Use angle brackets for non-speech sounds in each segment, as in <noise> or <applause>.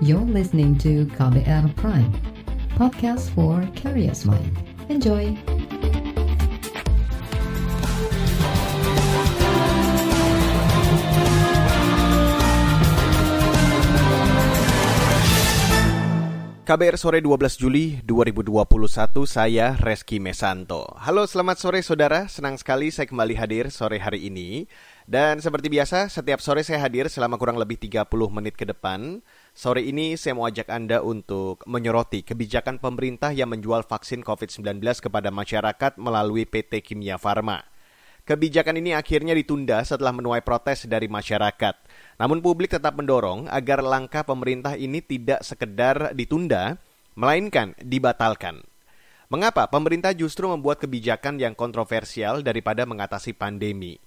You're listening to KBR Prime, podcast for curious mind. Enjoy! KBR sore 12 Juli 2021 saya Reski Mesanto. Halo selamat sore saudara, senang sekali saya kembali hadir sore hari ini. Dan seperti biasa setiap sore saya hadir selama kurang lebih 30 menit ke depan. Sore ini saya mau ajak Anda untuk menyoroti kebijakan pemerintah yang menjual vaksin COVID-19 kepada masyarakat melalui PT Kimia Farma. Kebijakan ini akhirnya ditunda setelah menuai protes dari masyarakat. Namun publik tetap mendorong agar langkah pemerintah ini tidak sekedar ditunda, melainkan dibatalkan. Mengapa pemerintah justru membuat kebijakan yang kontroversial daripada mengatasi pandemi?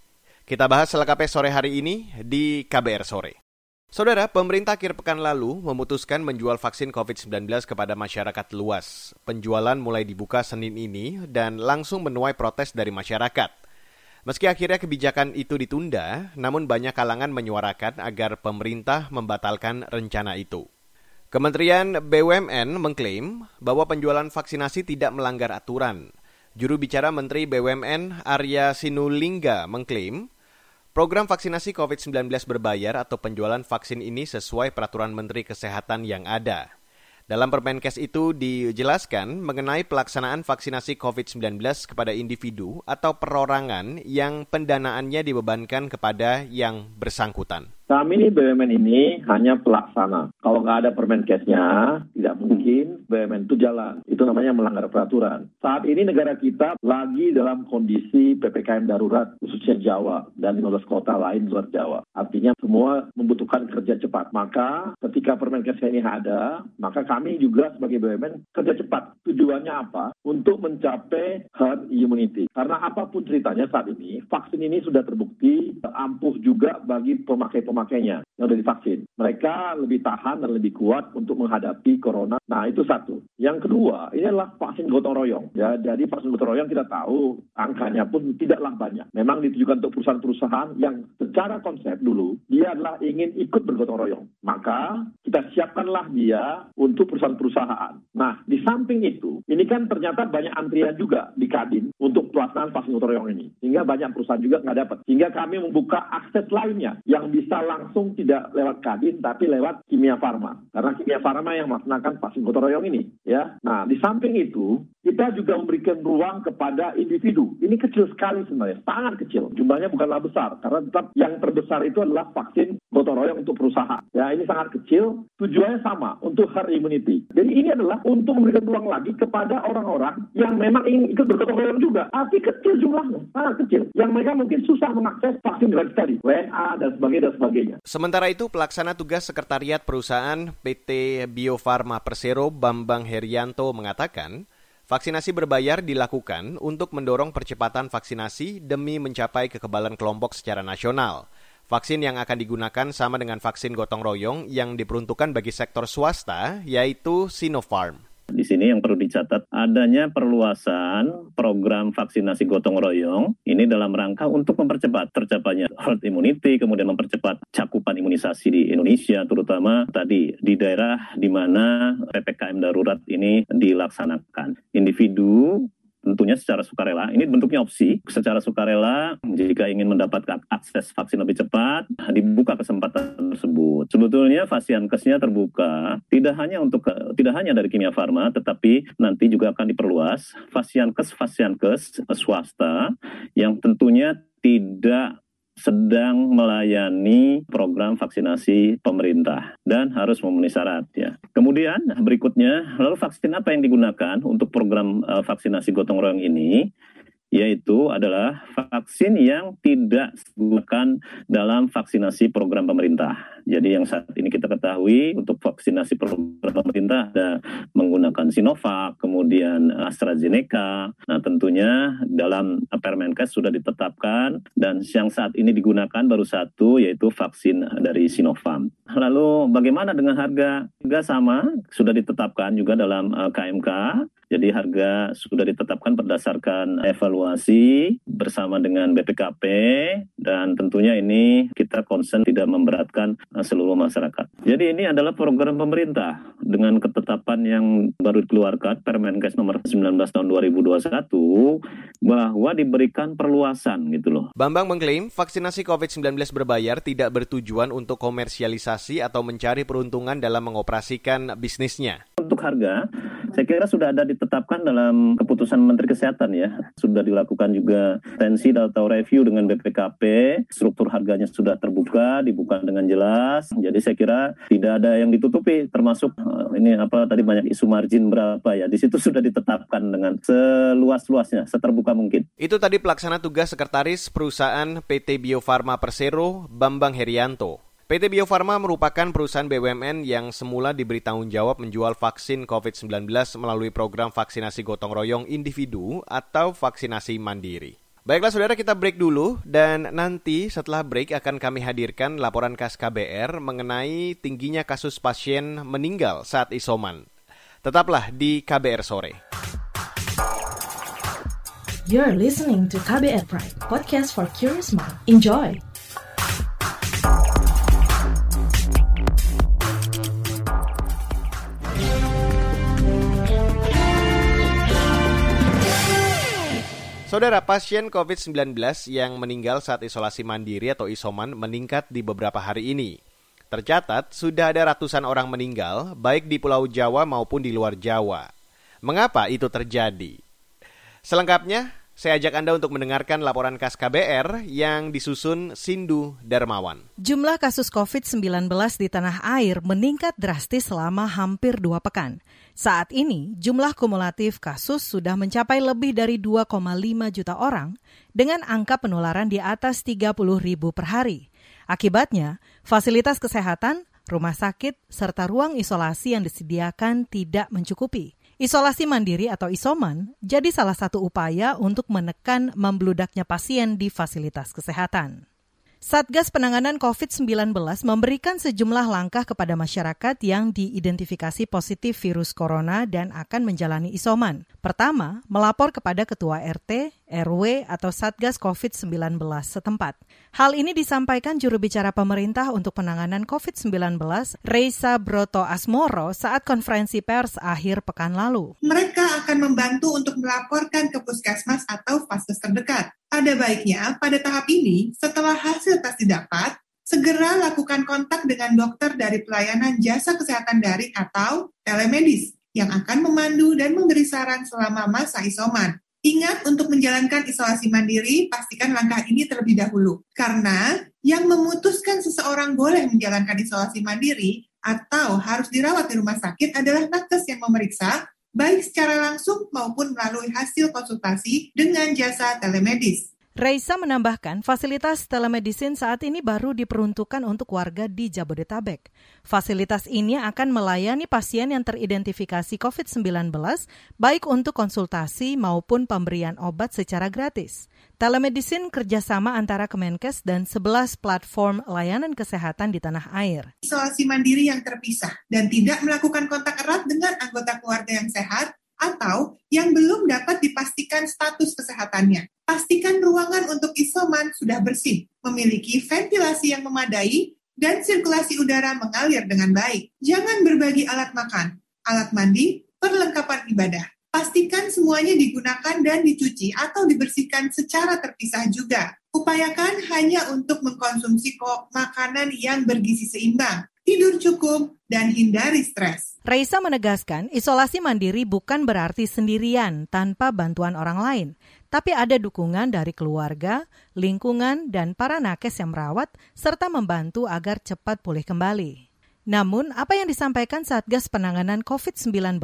Kita bahas selengkapnya sore hari ini di KBR Sore. Saudara, pemerintah akhir pekan lalu memutuskan menjual vaksin COVID-19 kepada masyarakat luas. Penjualan mulai dibuka Senin ini dan langsung menuai protes dari masyarakat. Meski akhirnya kebijakan itu ditunda, namun banyak kalangan menyuarakan agar pemerintah membatalkan rencana itu. Kementerian BUMN mengklaim bahwa penjualan vaksinasi tidak melanggar aturan. Juru bicara Menteri BUMN Arya Sinulinga mengklaim program vaksinasi COVID-19 berbayar atau penjualan vaksin ini sesuai peraturan Menteri Kesehatan yang ada. Dalam Permenkes itu dijelaskan mengenai pelaksanaan vaksinasi COVID-19 kepada individu atau perorangan yang pendanaannya dibebankan kepada yang bersangkutan. Kami ini BUMN ini hanya pelaksana. Kalau nggak ada Permenkesnya, tidak mungkin BUMN itu jalan. Itu namanya melanggar peraturan. Saat ini negara kita lagi dalam kondisi PPKM darurat, khususnya Jawa dan 15 kota lain luar Jawa. Artinya semua membutuhkan kerja cepat. Maka ketika Permenkesnya ini ada, maka kami juga sebagai BUMN kerja cepat. Tujuannya apa? Untuk mencapai herd immunity. Karena apa pun ceritanya saat ini, vaksin ini sudah terbukti ampuh juga bagi pemakai-pemakai pemakainya yang sudah divaksin. Mereka lebih tahan dan lebih kuat untuk menghadapi corona. Nah, itu satu. Yang kedua, ini adalah vaksin gotong royong. Ya, jadi vaksin gotong royong kita tahu angkanya pun tidaklah banyak. Memang ditujukan untuk perusahaan-perusahaan yang secara konsep dulu dia adalah ingin ikut bergotong royong. Maka kita siapkanlah dia untuk perusahaan-perusahaan. Nah, di samping itu, ini kan ternyata banyak antrian juga di Kadin untuk pelaksanaan vaksin gotong royong ini. Sehingga banyak perusahaan juga nggak dapat. Sehingga kami membuka akses lainnya yang bisa langsung tidak lewat Kadin tapi lewat Kimia Farma. Karena Kimia Farma yang melaksanakan vaksin gotong royong ini, ya. Nah, di samping itu, kita juga memberikan ruang kepada individu. Ini kecil sekali sebenarnya, sangat kecil. Jumlahnya bukanlah besar karena tetap yang terbesar itu adalah vaksin gotong royong untuk perusahaan. Ya, ini sangat kecil, tujuannya sama untuk herd immunity. Jadi ini adalah untuk memberikan ruang lagi kepada orang-orang yang memang ingin ikut bergotong royong juga, tapi kecil jumlahnya, sangat kecil. Yang mereka mungkin susah mengakses vaksin gratis tadi, WNA dan sebagainya dan sebagainya. Sementara itu, pelaksana tugas Sekretariat Perusahaan PT Bio Farma Persero Bambang Herianto mengatakan, vaksinasi berbayar dilakukan untuk mendorong percepatan vaksinasi demi mencapai kekebalan kelompok secara nasional. Vaksin yang akan digunakan sama dengan vaksin gotong royong yang diperuntukkan bagi sektor swasta, yaitu Sinopharm. Di sini yang perlu dicatat adanya perluasan program vaksinasi gotong royong ini dalam rangka untuk mempercepat tercapainya herd immunity, kemudian mempercepat cakupan imunisasi di Indonesia, terutama tadi di daerah di mana PPKM darurat ini dilaksanakan. Individu tentunya secara sukarela. Ini bentuknya opsi. Secara sukarela, jika ingin mendapatkan akses vaksin lebih cepat, dibuka kesempatan tersebut. Sebetulnya Fasiankesnya terbuka tidak hanya untuk tidak hanya dari Kimia Farma, tetapi nanti juga akan diperluas Fasiankes Fasiankes swasta yang tentunya tidak sedang melayani program vaksinasi pemerintah dan harus memenuhi syarat ya. Kemudian berikutnya, lalu vaksin apa yang digunakan untuk program uh, vaksinasi gotong royong ini? yaitu adalah vaksin yang tidak digunakan dalam vaksinasi program pemerintah. Jadi yang saat ini kita ketahui untuk vaksinasi program pemerintah ada menggunakan Sinovac, kemudian AstraZeneca. Nah tentunya dalam Permenkes sudah ditetapkan dan yang saat ini digunakan baru satu yaitu vaksin dari Sinovac. Lalu bagaimana dengan harga? Harga sama sudah ditetapkan juga dalam KMK jadi harga sudah ditetapkan berdasarkan evaluasi bersama dengan BPKP dan tentunya ini kita konsen tidak memberatkan eh, seluruh masyarakat. Jadi ini adalah program pemerintah dengan ketetapan yang baru dikeluarkan Permenkes nomor 19 tahun 2021 bahwa diberikan perluasan gitu loh. Bambang mengklaim vaksinasi COVID-19 berbayar tidak bertujuan untuk komersialisasi atau mencari peruntungan dalam mengoperasikan bisnisnya. Untuk harga, saya kira sudah ada ditetapkan dalam keputusan Menteri Kesehatan ya. Sudah dilakukan juga tensi atau review dengan BPKP, struktur harganya sudah terbuka, dibuka dengan jelas. Jadi saya kira tidak ada yang ditutupi, termasuk uh, ini apa tadi banyak isu margin berapa ya. Di situ <laughs> sudah ditetapkan dengan seluas-luasnya, seterbuka mungkin. Itu tadi pelaksana tugas sekretaris perusahaan PT Bio Farma Persero, Bambang Herianto. PT Bio Farma merupakan perusahaan BUMN yang semula diberi tanggung jawab menjual vaksin COVID-19 melalui program vaksinasi gotong royong individu atau vaksinasi mandiri. Baiklah saudara kita break dulu dan nanti setelah break akan kami hadirkan laporan khas KBR mengenai tingginya kasus pasien meninggal saat isoman. Tetaplah di KBR sore. You're listening to KBR Pride, podcast for curious mind. Enjoy. Saudara pasien COVID-19 yang meninggal saat isolasi mandiri atau isoman meningkat di beberapa hari ini. Tercatat sudah ada ratusan orang meninggal baik di Pulau Jawa maupun di luar Jawa. Mengapa itu terjadi? Selengkapnya, saya ajak Anda untuk mendengarkan laporan khas KBR yang disusun Sindu Darmawan. Jumlah kasus COVID-19 di tanah air meningkat drastis selama hampir dua pekan. Saat ini, jumlah kumulatif kasus sudah mencapai lebih dari 2,5 juta orang dengan angka penularan di atas 30 ribu per hari. Akibatnya, fasilitas kesehatan, rumah sakit, serta ruang isolasi yang disediakan tidak mencukupi. Isolasi mandiri atau isoman jadi salah satu upaya untuk menekan membludaknya pasien di fasilitas kesehatan. Satgas Penanganan COVID-19 memberikan sejumlah langkah kepada masyarakat yang diidentifikasi positif virus corona dan akan menjalani isoman. Pertama, melapor kepada Ketua RT, RW, atau Satgas COVID-19 setempat. Hal ini disampaikan juru bicara pemerintah untuk penanganan COVID-19, Reisa Broto Asmoro, saat konferensi pers akhir pekan lalu. Mereka akan membantu untuk melaporkan ke puskesmas atau vaskes terdekat. Ada baiknya pada tahap ini, setelah hasil tes didapat, segera lakukan kontak dengan dokter dari pelayanan jasa kesehatan daring atau telemedis yang akan memandu dan memberi saran selama masa isoman. Ingat untuk menjalankan isolasi mandiri, pastikan langkah ini terlebih dahulu. Karena yang memutuskan seseorang boleh menjalankan isolasi mandiri atau harus dirawat di rumah sakit adalah nakes yang memeriksa, baik secara langsung maupun melalui hasil konsultasi dengan jasa telemedis. Reisa menambahkan, fasilitas telemedicine saat ini baru diperuntukkan untuk warga di Jabodetabek. Fasilitas ini akan melayani pasien yang teridentifikasi COVID-19, baik untuk konsultasi maupun pemberian obat secara gratis. Telemedicine kerjasama antara Kemenkes dan 11 platform layanan kesehatan di tanah air. Isolasi mandiri yang terpisah dan tidak melakukan kontak erat dengan anggota keluarga yang sehat atau yang belum dapat dipastikan status kesehatannya. Pastikan ruangan untuk isoman sudah bersih, memiliki ventilasi yang memadai, dan sirkulasi udara mengalir dengan baik. Jangan berbagi alat makan, alat mandi, perlengkapan ibadah. Pastikan semuanya digunakan dan dicuci atau dibersihkan secara terpisah juga. Upayakan hanya untuk mengkonsumsi makanan yang bergizi seimbang, tidur cukup, dan hindari stres. Reisa menegaskan, isolasi mandiri bukan berarti sendirian tanpa bantuan orang lain, tapi ada dukungan dari keluarga, lingkungan, dan para nakes yang merawat, serta membantu agar cepat pulih kembali. Namun, apa yang disampaikan Satgas Penanganan COVID-19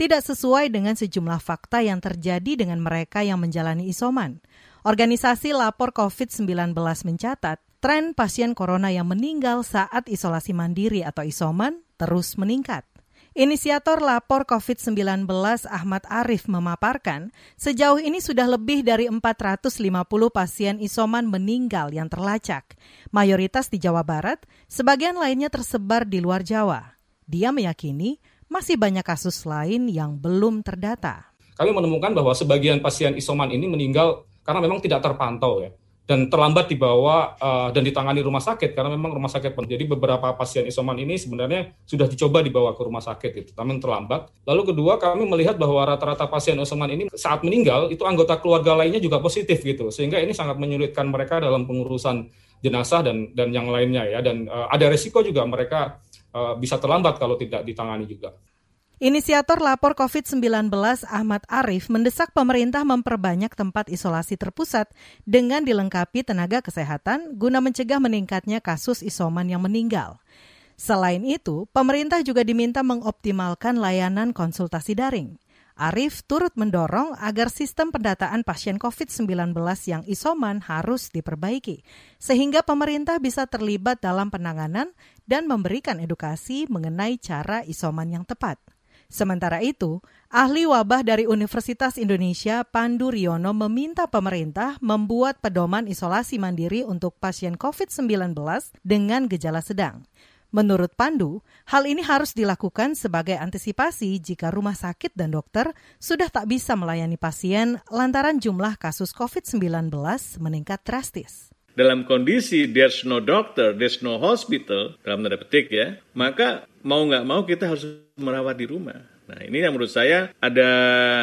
tidak sesuai dengan sejumlah fakta yang terjadi dengan mereka yang menjalani isoman. Organisasi Lapor COVID-19 mencatat, tren pasien corona yang meninggal saat isolasi mandiri atau isoman terus meningkat. Inisiator lapor COVID-19 Ahmad Arif memaparkan, sejauh ini sudah lebih dari 450 pasien isoman meninggal yang terlacak. Mayoritas di Jawa Barat, sebagian lainnya tersebar di luar Jawa. Dia meyakini masih banyak kasus lain yang belum terdata. Kami menemukan bahwa sebagian pasien isoman ini meninggal karena memang tidak terpantau ya dan terlambat dibawa uh, dan ditangani rumah sakit karena memang rumah sakit jadi beberapa pasien isoman ini sebenarnya sudah dicoba dibawa ke rumah sakit itu namun terlambat. Lalu kedua kami melihat bahwa rata-rata pasien isoman ini saat meninggal itu anggota keluarga lainnya juga positif gitu. Sehingga ini sangat menyulitkan mereka dalam pengurusan jenazah dan dan yang lainnya ya. Dan uh, ada resiko juga mereka uh, bisa terlambat kalau tidak ditangani juga Inisiator lapor COVID-19 Ahmad Arif mendesak pemerintah memperbanyak tempat isolasi terpusat dengan dilengkapi tenaga kesehatan guna mencegah meningkatnya kasus isoman yang meninggal. Selain itu, pemerintah juga diminta mengoptimalkan layanan konsultasi daring. Arif turut mendorong agar sistem pendataan pasien COVID-19 yang isoman harus diperbaiki, sehingga pemerintah bisa terlibat dalam penanganan dan memberikan edukasi mengenai cara isoman yang tepat. Sementara itu, ahli wabah dari Universitas Indonesia Pandu Riono meminta pemerintah membuat pedoman isolasi mandiri untuk pasien COVID-19 dengan gejala sedang. Menurut Pandu, hal ini harus dilakukan sebagai antisipasi jika rumah sakit dan dokter sudah tak bisa melayani pasien lantaran jumlah kasus COVID-19 meningkat drastis dalam kondisi there's no doctor, there's no hospital, dalam tanda petik ya, maka mau nggak mau kita harus merawat di rumah. Nah ini yang menurut saya ada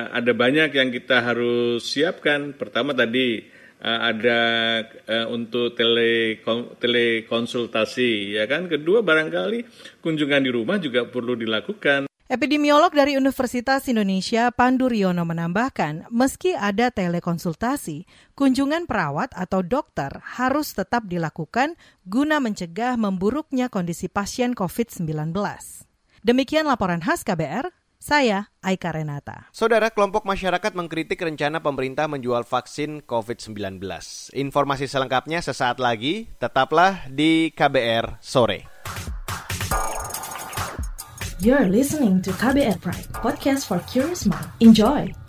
ada banyak yang kita harus siapkan. Pertama tadi uh, ada uh, untuk tele telekonsultasi ya kan. Kedua barangkali kunjungan di rumah juga perlu dilakukan. Epidemiolog dari Universitas Indonesia Pandu Riono menambahkan, meski ada telekonsultasi, kunjungan perawat atau dokter harus tetap dilakukan guna mencegah memburuknya kondisi pasien COVID-19. Demikian laporan khas KBR, saya Aika Renata. Saudara kelompok masyarakat mengkritik rencana pemerintah menjual vaksin COVID-19. Informasi selengkapnya sesaat lagi, tetaplah di KBR sore. You're listening to KBR Pride, podcast for curious mind. Enjoy!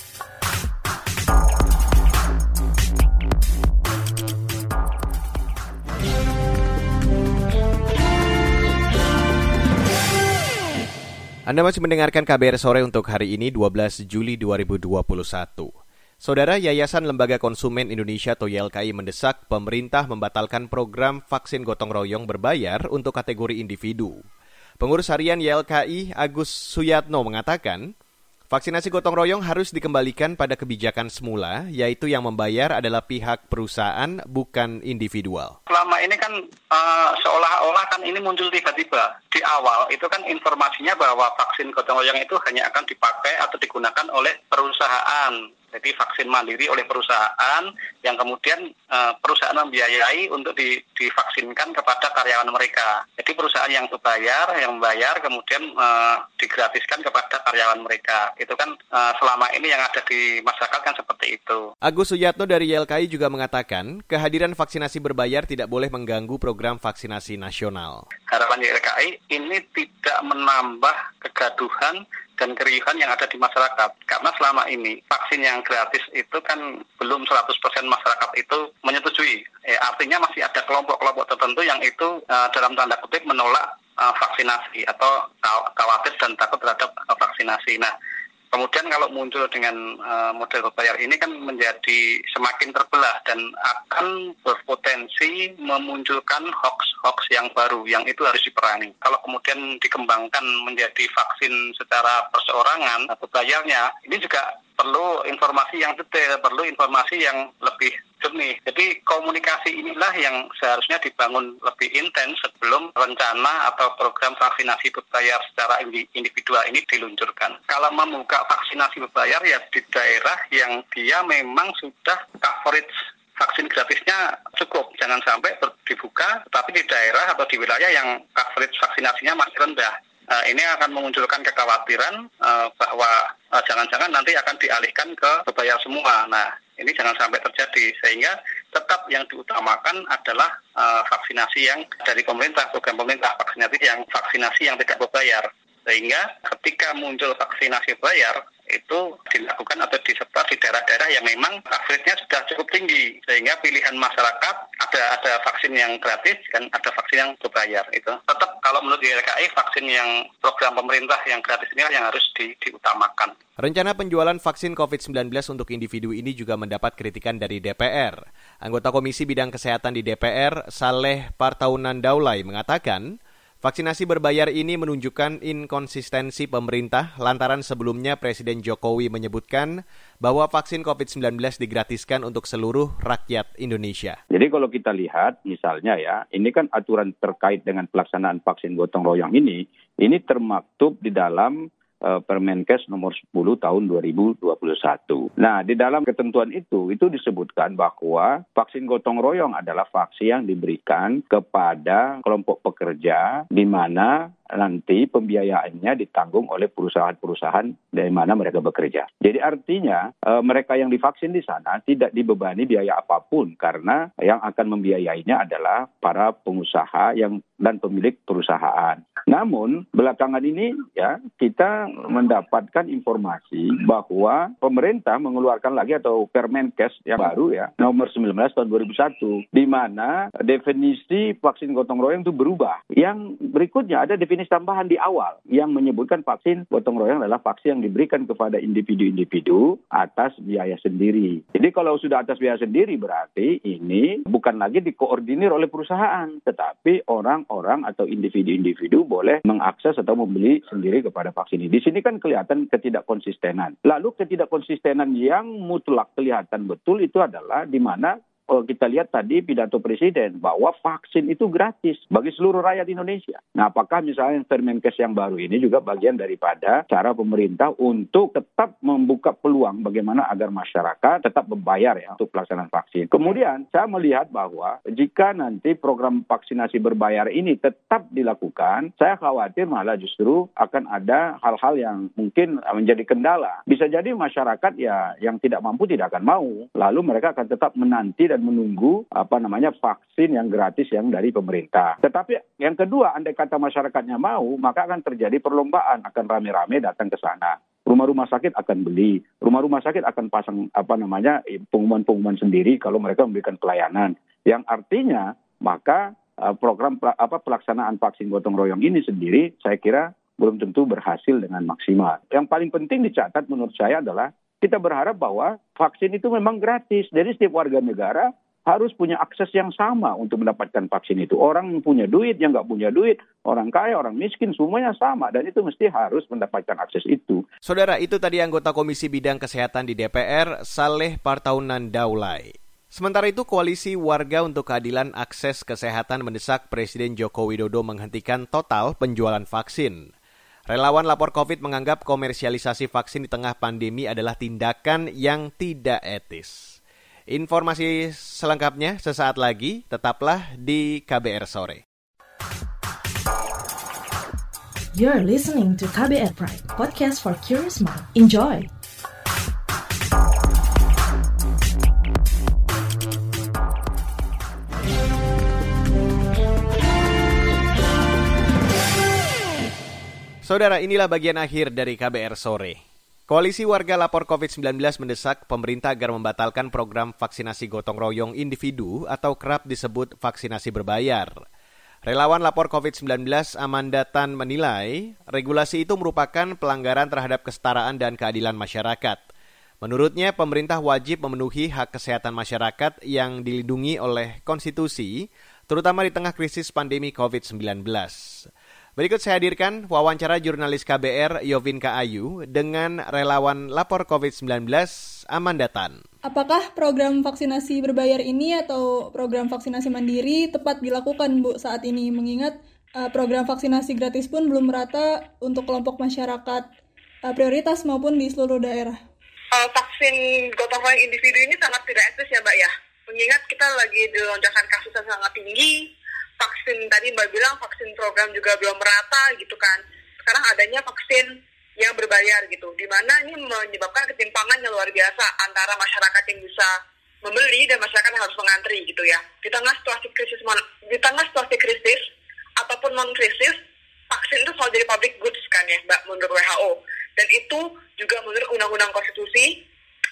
Anda masih mendengarkan KBR sore untuk hari ini 12 Juli 2021. Saudara Yayasan Lembaga Konsumen Indonesia atau YLKI mendesak pemerintah membatalkan program vaksin gotong royong berbayar untuk kategori individu. Pengurus harian YLKI Agus Suyatno mengatakan, vaksinasi gotong royong harus dikembalikan pada kebijakan semula, yaitu yang membayar adalah pihak perusahaan, bukan individual. Selama ini kan uh, seolah-olah kan ini muncul tiba-tiba. Di awal itu kan informasinya bahwa vaksin gotong royong itu hanya akan dipakai atau digunakan oleh perusahaan jadi vaksin mandiri oleh perusahaan yang kemudian uh, perusahaan membiayai untuk di, divaksinkan kepada karyawan mereka. Jadi perusahaan yang berbayar, yang membayar kemudian uh, digratiskan kepada karyawan mereka. Itu kan uh, selama ini yang ada di masyarakat kan seperti itu. Agus Suyatno dari YLKI juga mengatakan kehadiran vaksinasi berbayar tidak boleh mengganggu program vaksinasi nasional. Harapan YLKI ini tidak menambah kegaduhan dan keriuhan yang ada di masyarakat. Karena selama ini vaksin yang gratis itu kan belum 100% masyarakat itu menyetujui. Eh, artinya masih ada kelompok-kelompok tertentu yang itu uh, dalam tanda kutip menolak uh, vaksinasi atau khawatir dan takut terhadap uh, vaksinasi. Nah, Kemudian kalau muncul dengan uh, model berbayar ini kan menjadi semakin terbelah dan akan berpotensi memunculkan hoax-hoax yang baru yang itu harus diperangi. Kalau kemudian dikembangkan menjadi vaksin secara perseorangan atau bayarnya, ini juga perlu informasi yang detail, perlu informasi yang lebih jernih. Jadi komunikasi inilah yang seharusnya dibangun lebih intens sebelum rencana atau program vaksinasi berbayar secara individual ini diluncurkan. Kalau membuka vaksinasi berbayar ya di daerah yang dia memang sudah coverage vaksin gratisnya cukup, jangan sampai dibuka, tapi di daerah atau di wilayah yang coverage vaksinasinya masih rendah. Uh, ini akan memunculkan kekhawatiran uh, bahwa jangan jangan-jangan nanti akan dialihkan ke berbayar semua. Nah, ini jangan sampai terjadi sehingga tetap yang diutamakan adalah uh, vaksinasi yang dari pemerintah, program pemerintah vaksinasi yang vaksinasi yang tidak berbayar. Sehingga ketika muncul vaksinasi berbayar itu dilakukan atau disebar di daerah-daerah yang memang coverage-nya sudah cukup tinggi sehingga pilihan masyarakat ada ada vaksin yang gratis dan ada vaksin yang berbayar itu tetap kalau menurut YLKI vaksin yang program pemerintah yang gratis ini yang harus di, diutamakan. Rencana penjualan vaksin COVID-19 untuk individu ini juga mendapat kritikan dari DPR. Anggota Komisi Bidang Kesehatan di DPR, Saleh Partaunan Daulay, mengatakan Vaksinasi berbayar ini menunjukkan inkonsistensi pemerintah lantaran sebelumnya Presiden Jokowi menyebutkan bahwa vaksin COVID-19 digratiskan untuk seluruh rakyat Indonesia. Jadi kalau kita lihat misalnya ya, ini kan aturan terkait dengan pelaksanaan vaksin gotong royong ini, ini termaktub di dalam Permenkes nomor 10 tahun 2021. Nah, di dalam ketentuan itu itu disebutkan bahwa vaksin gotong royong adalah vaksin yang diberikan kepada kelompok pekerja di mana nanti pembiayaannya ditanggung oleh perusahaan-perusahaan dari mana mereka bekerja. Jadi artinya e, mereka yang divaksin di sana tidak dibebani biaya apa pun karena yang akan membiayainya adalah para pengusaha yang dan pemilik perusahaan. Namun belakangan ini ya kita mendapatkan informasi bahwa pemerintah mengeluarkan lagi atau Permenkes yang baru ya nomor 19 tahun 2001 di mana definisi vaksin gotong royong itu berubah. Yang berikutnya ada definisi tambahan di awal yang menyebutkan vaksin gotong royong adalah vaksin yang diberikan kepada individu-individu atas biaya sendiri. Jadi kalau sudah atas biaya sendiri berarti ini bukan lagi dikoordinir oleh perusahaan tetapi orang-orang atau individu-individu boleh mengakses atau membeli sendiri kepada vaksin ini. Di sini kan kelihatan ketidakkonsistenan. Lalu ketidakkonsistenan yang mutlak kelihatan betul itu adalah di mana kita lihat tadi pidato presiden bahwa vaksin itu gratis bagi seluruh rakyat Indonesia. Nah, apakah misalnya Permenkes yang baru ini juga bagian daripada cara pemerintah untuk tetap membuka peluang bagaimana agar masyarakat tetap membayar ya untuk pelaksanaan vaksin. Kemudian saya melihat bahwa jika nanti program vaksinasi berbayar ini tetap dilakukan, saya khawatir malah justru akan ada hal-hal yang mungkin menjadi kendala. Bisa jadi masyarakat ya yang tidak mampu tidak akan mau, lalu mereka akan tetap menanti dan menunggu apa namanya vaksin yang gratis yang dari pemerintah. Tetapi yang kedua, andai kata masyarakatnya mau, maka akan terjadi perlombaan, akan rame-rame datang ke sana. Rumah-rumah sakit akan beli, rumah-rumah sakit akan pasang apa namanya pengumuman-pengumuman sendiri kalau mereka memberikan pelayanan. Yang artinya maka eh, program apa pelaksanaan vaksin gotong royong ini sendiri saya kira belum tentu berhasil dengan maksimal. Yang paling penting dicatat menurut saya adalah kita berharap bahwa vaksin itu memang gratis. Jadi setiap warga negara harus punya akses yang sama untuk mendapatkan vaksin itu. Orang punya duit, yang nggak punya duit, orang kaya, orang miskin, semuanya sama. Dan itu mesti harus mendapatkan akses itu. Saudara, itu tadi anggota Komisi Bidang Kesehatan di DPR, Saleh Partaunan Daulay. Sementara itu, Koalisi Warga untuk Keadilan Akses Kesehatan mendesak Presiden Joko Widodo menghentikan total penjualan vaksin. Relawan lapor COVID menganggap komersialisasi vaksin di tengah pandemi adalah tindakan yang tidak etis. Informasi selengkapnya sesaat lagi, tetaplah di KBR Sore. You're listening to KBR Pride, podcast for curious mind. Enjoy! Saudara, inilah bagian akhir dari KBR sore. Koalisi Warga Lapor COVID-19 mendesak pemerintah agar membatalkan program vaksinasi gotong royong individu atau kerap disebut vaksinasi berbayar. Relawan lapor COVID-19 Amanda Tan menilai regulasi itu merupakan pelanggaran terhadap kesetaraan dan keadilan masyarakat. Menurutnya, pemerintah wajib memenuhi hak kesehatan masyarakat yang dilindungi oleh konstitusi, terutama di tengah krisis pandemi COVID-19. Berikut saya hadirkan wawancara jurnalis KBR Yovinka Ayu dengan relawan lapor COVID-19 Amanda Tan. Apakah program vaksinasi berbayar ini atau program vaksinasi mandiri tepat dilakukan Bu saat ini mengingat uh, program vaksinasi gratis pun belum merata untuk kelompok masyarakat uh, prioritas maupun di seluruh daerah? Uh, vaksin gotong royong individu ini sangat tidak etis ya Mbak ya. Mengingat kita lagi di lonjakan kasus yang sangat tinggi, vaksin tadi Mbak bilang vaksin program juga belum merata gitu kan. Sekarang adanya vaksin yang berbayar gitu, di mana ini menyebabkan ketimpangan yang luar biasa antara masyarakat yang bisa membeli dan masyarakat yang harus mengantri gitu ya. Di tengah situasi krisis, di tengah situasi krisis ataupun non krisis, vaksin itu selalu jadi public goods kan ya, Mbak, menurut WHO. Dan itu juga menurut Undang-Undang Konstitusi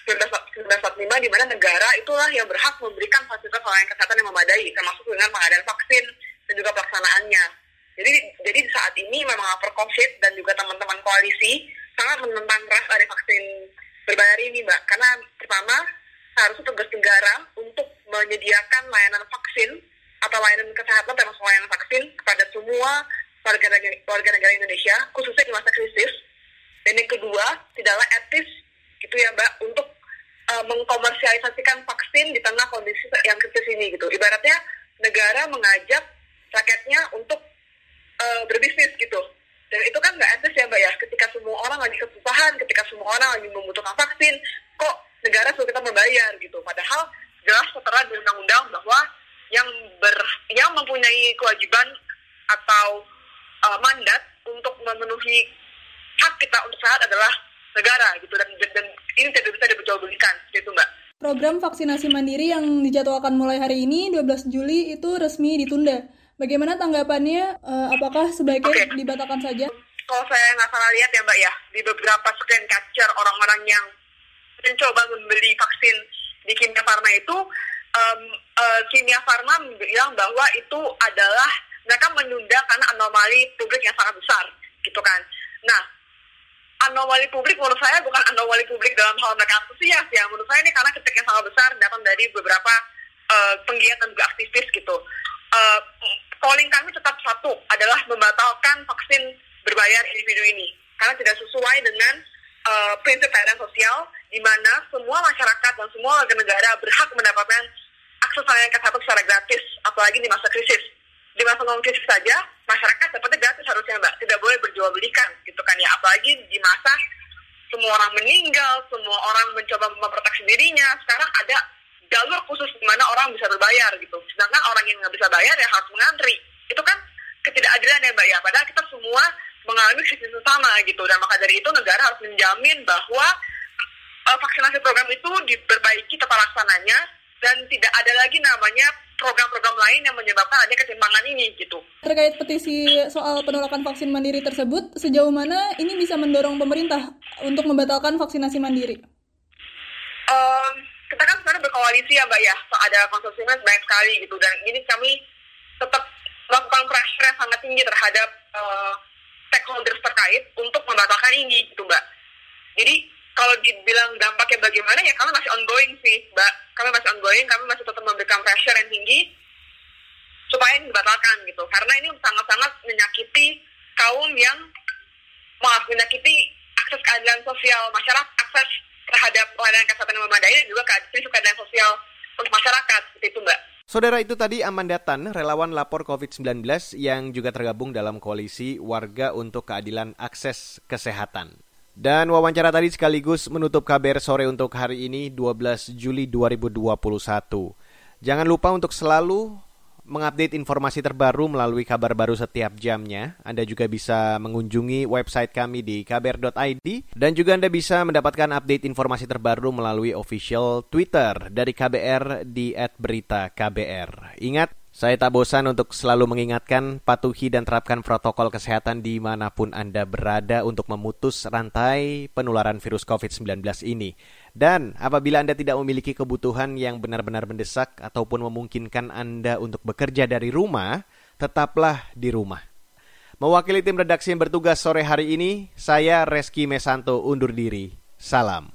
1945 di mana negara itulah yang berhak memberikan fasilitas pelayanan kesehatan yang memadai termasuk dengan pengadaan vaksin dan juga pelaksanaannya. Jadi jadi saat ini memang lapor COVID dan juga teman-teman koalisi sangat menentang keras dari vaksin berbayar ini, Mbak. Karena pertama harus tugas negara untuk menyediakan layanan vaksin atau layanan kesehatan termasuk layanan vaksin kepada semua warga negara, warga negara Indonesia, khususnya di masa krisis. Dan yang kedua, tidaklah etis gitu ya Mbak untuk uh, mengkomersialisasikan vaksin di tengah kondisi yang kritis ini gitu. Ibaratnya negara mengajak rakyatnya untuk uh, berbisnis gitu. Dan itu kan nggak etis ya Mbak ya, ketika semua orang lagi kesusahan, ketika semua orang lagi membutuhkan vaksin, kok negara suruh kita membayar gitu. Padahal jelas tertera di undang-undang bahwa yang ber yang mempunyai kewajiban atau uh, mandat untuk memenuhi hak kita untuk sehat adalah negara gitu dan, dan ini tidak bisa diperjualbelikan gitu mbak. Program vaksinasi mandiri yang dijadwalkan mulai hari ini 12 Juli itu resmi ditunda. Bagaimana tanggapannya? Uh, apakah sebaiknya okay. dibatalkan saja? Kalau saya nggak salah lihat ya mbak ya di beberapa screen capture orang-orang yang mencoba membeli vaksin di Kimia Farma itu um, uh, Kimia Farma bilang bahwa itu adalah mereka menunda karena anomali publik yang sangat besar gitu kan. Nah anomali publik menurut saya bukan anomali publik dalam hal mereka antusias ya. Menurut saya ini karena kritik yang sangat besar datang dari beberapa uh, penggiat dan juga aktivis gitu. Uh, calling kami tetap satu adalah membatalkan vaksin berbayar individu ini. Karena tidak sesuai dengan uh, prinsip layanan sosial di mana semua masyarakat dan semua warga negara berhak mendapatkan akses layanan kesehatan secara gratis apalagi di masa krisis di masa non krisis saja masyarakat dapatnya gratis harusnya mbak. Tidak boleh berjual belikan gitu kan ya. Apalagi di masa semua orang meninggal semua orang mencoba memproteksi dirinya sekarang ada jalur khusus di mana orang bisa berbayar gitu. Sedangkan orang yang nggak bisa bayar ya harus mengantri. Itu kan ketidakadilan ya mbak ya. Padahal kita semua mengalami krisis yang sama gitu. Dan maka dari itu negara harus menjamin bahwa uh, vaksinasi program itu diperbaiki tata laksananya dan tidak ada lagi namanya program-program lain yang menyebabkan adanya ketimpangan ini gitu. Terkait petisi soal penolakan vaksin mandiri tersebut, sejauh mana ini bisa mendorong pemerintah untuk membatalkan vaksinasi mandiri? Um, kita kan sekarang berkoalisi ya Mbak ya, so, ada konsorsiumnya banyak sekali gitu dan ini kami tetap melakukan pressure yang sangat tinggi terhadap uh, stakeholders terkait untuk membatalkan ini gitu Mbak. Jadi kalau dibilang dampaknya bagaimana ya kami masih ongoing sih mbak. Kami masih ongoing kami masih tetap memberikan pressure yang tinggi supaya ini dibatalkan gitu. Karena ini sangat-sangat menyakiti kaum yang maaf menyakiti akses keadilan sosial masyarakat akses terhadap pelayanan kesehatan yang memadai dan juga akses keadilan sosial untuk masyarakat seperti itu mbak. Saudara itu tadi Amanda Tan, relawan lapor COVID-19 yang juga tergabung dalam koalisi Warga untuk Keadilan Akses Kesehatan. Dan wawancara tadi sekaligus menutup KBR sore untuk hari ini 12 Juli 2021. Jangan lupa untuk selalu mengupdate informasi terbaru melalui kabar baru setiap jamnya. Anda juga bisa mengunjungi website kami di kbr.id dan juga Anda bisa mendapatkan update informasi terbaru melalui official Twitter dari KBR di @beritaKBR. Ingat saya tak bosan untuk selalu mengingatkan, patuhi dan terapkan protokol kesehatan di mana pun Anda berada untuk memutus rantai penularan virus COVID-19 ini. Dan apabila Anda tidak memiliki kebutuhan yang benar-benar mendesak ataupun memungkinkan Anda untuk bekerja dari rumah, tetaplah di rumah. Mewakili tim redaksi yang bertugas sore hari ini, saya Reski Mesanto undur diri. Salam.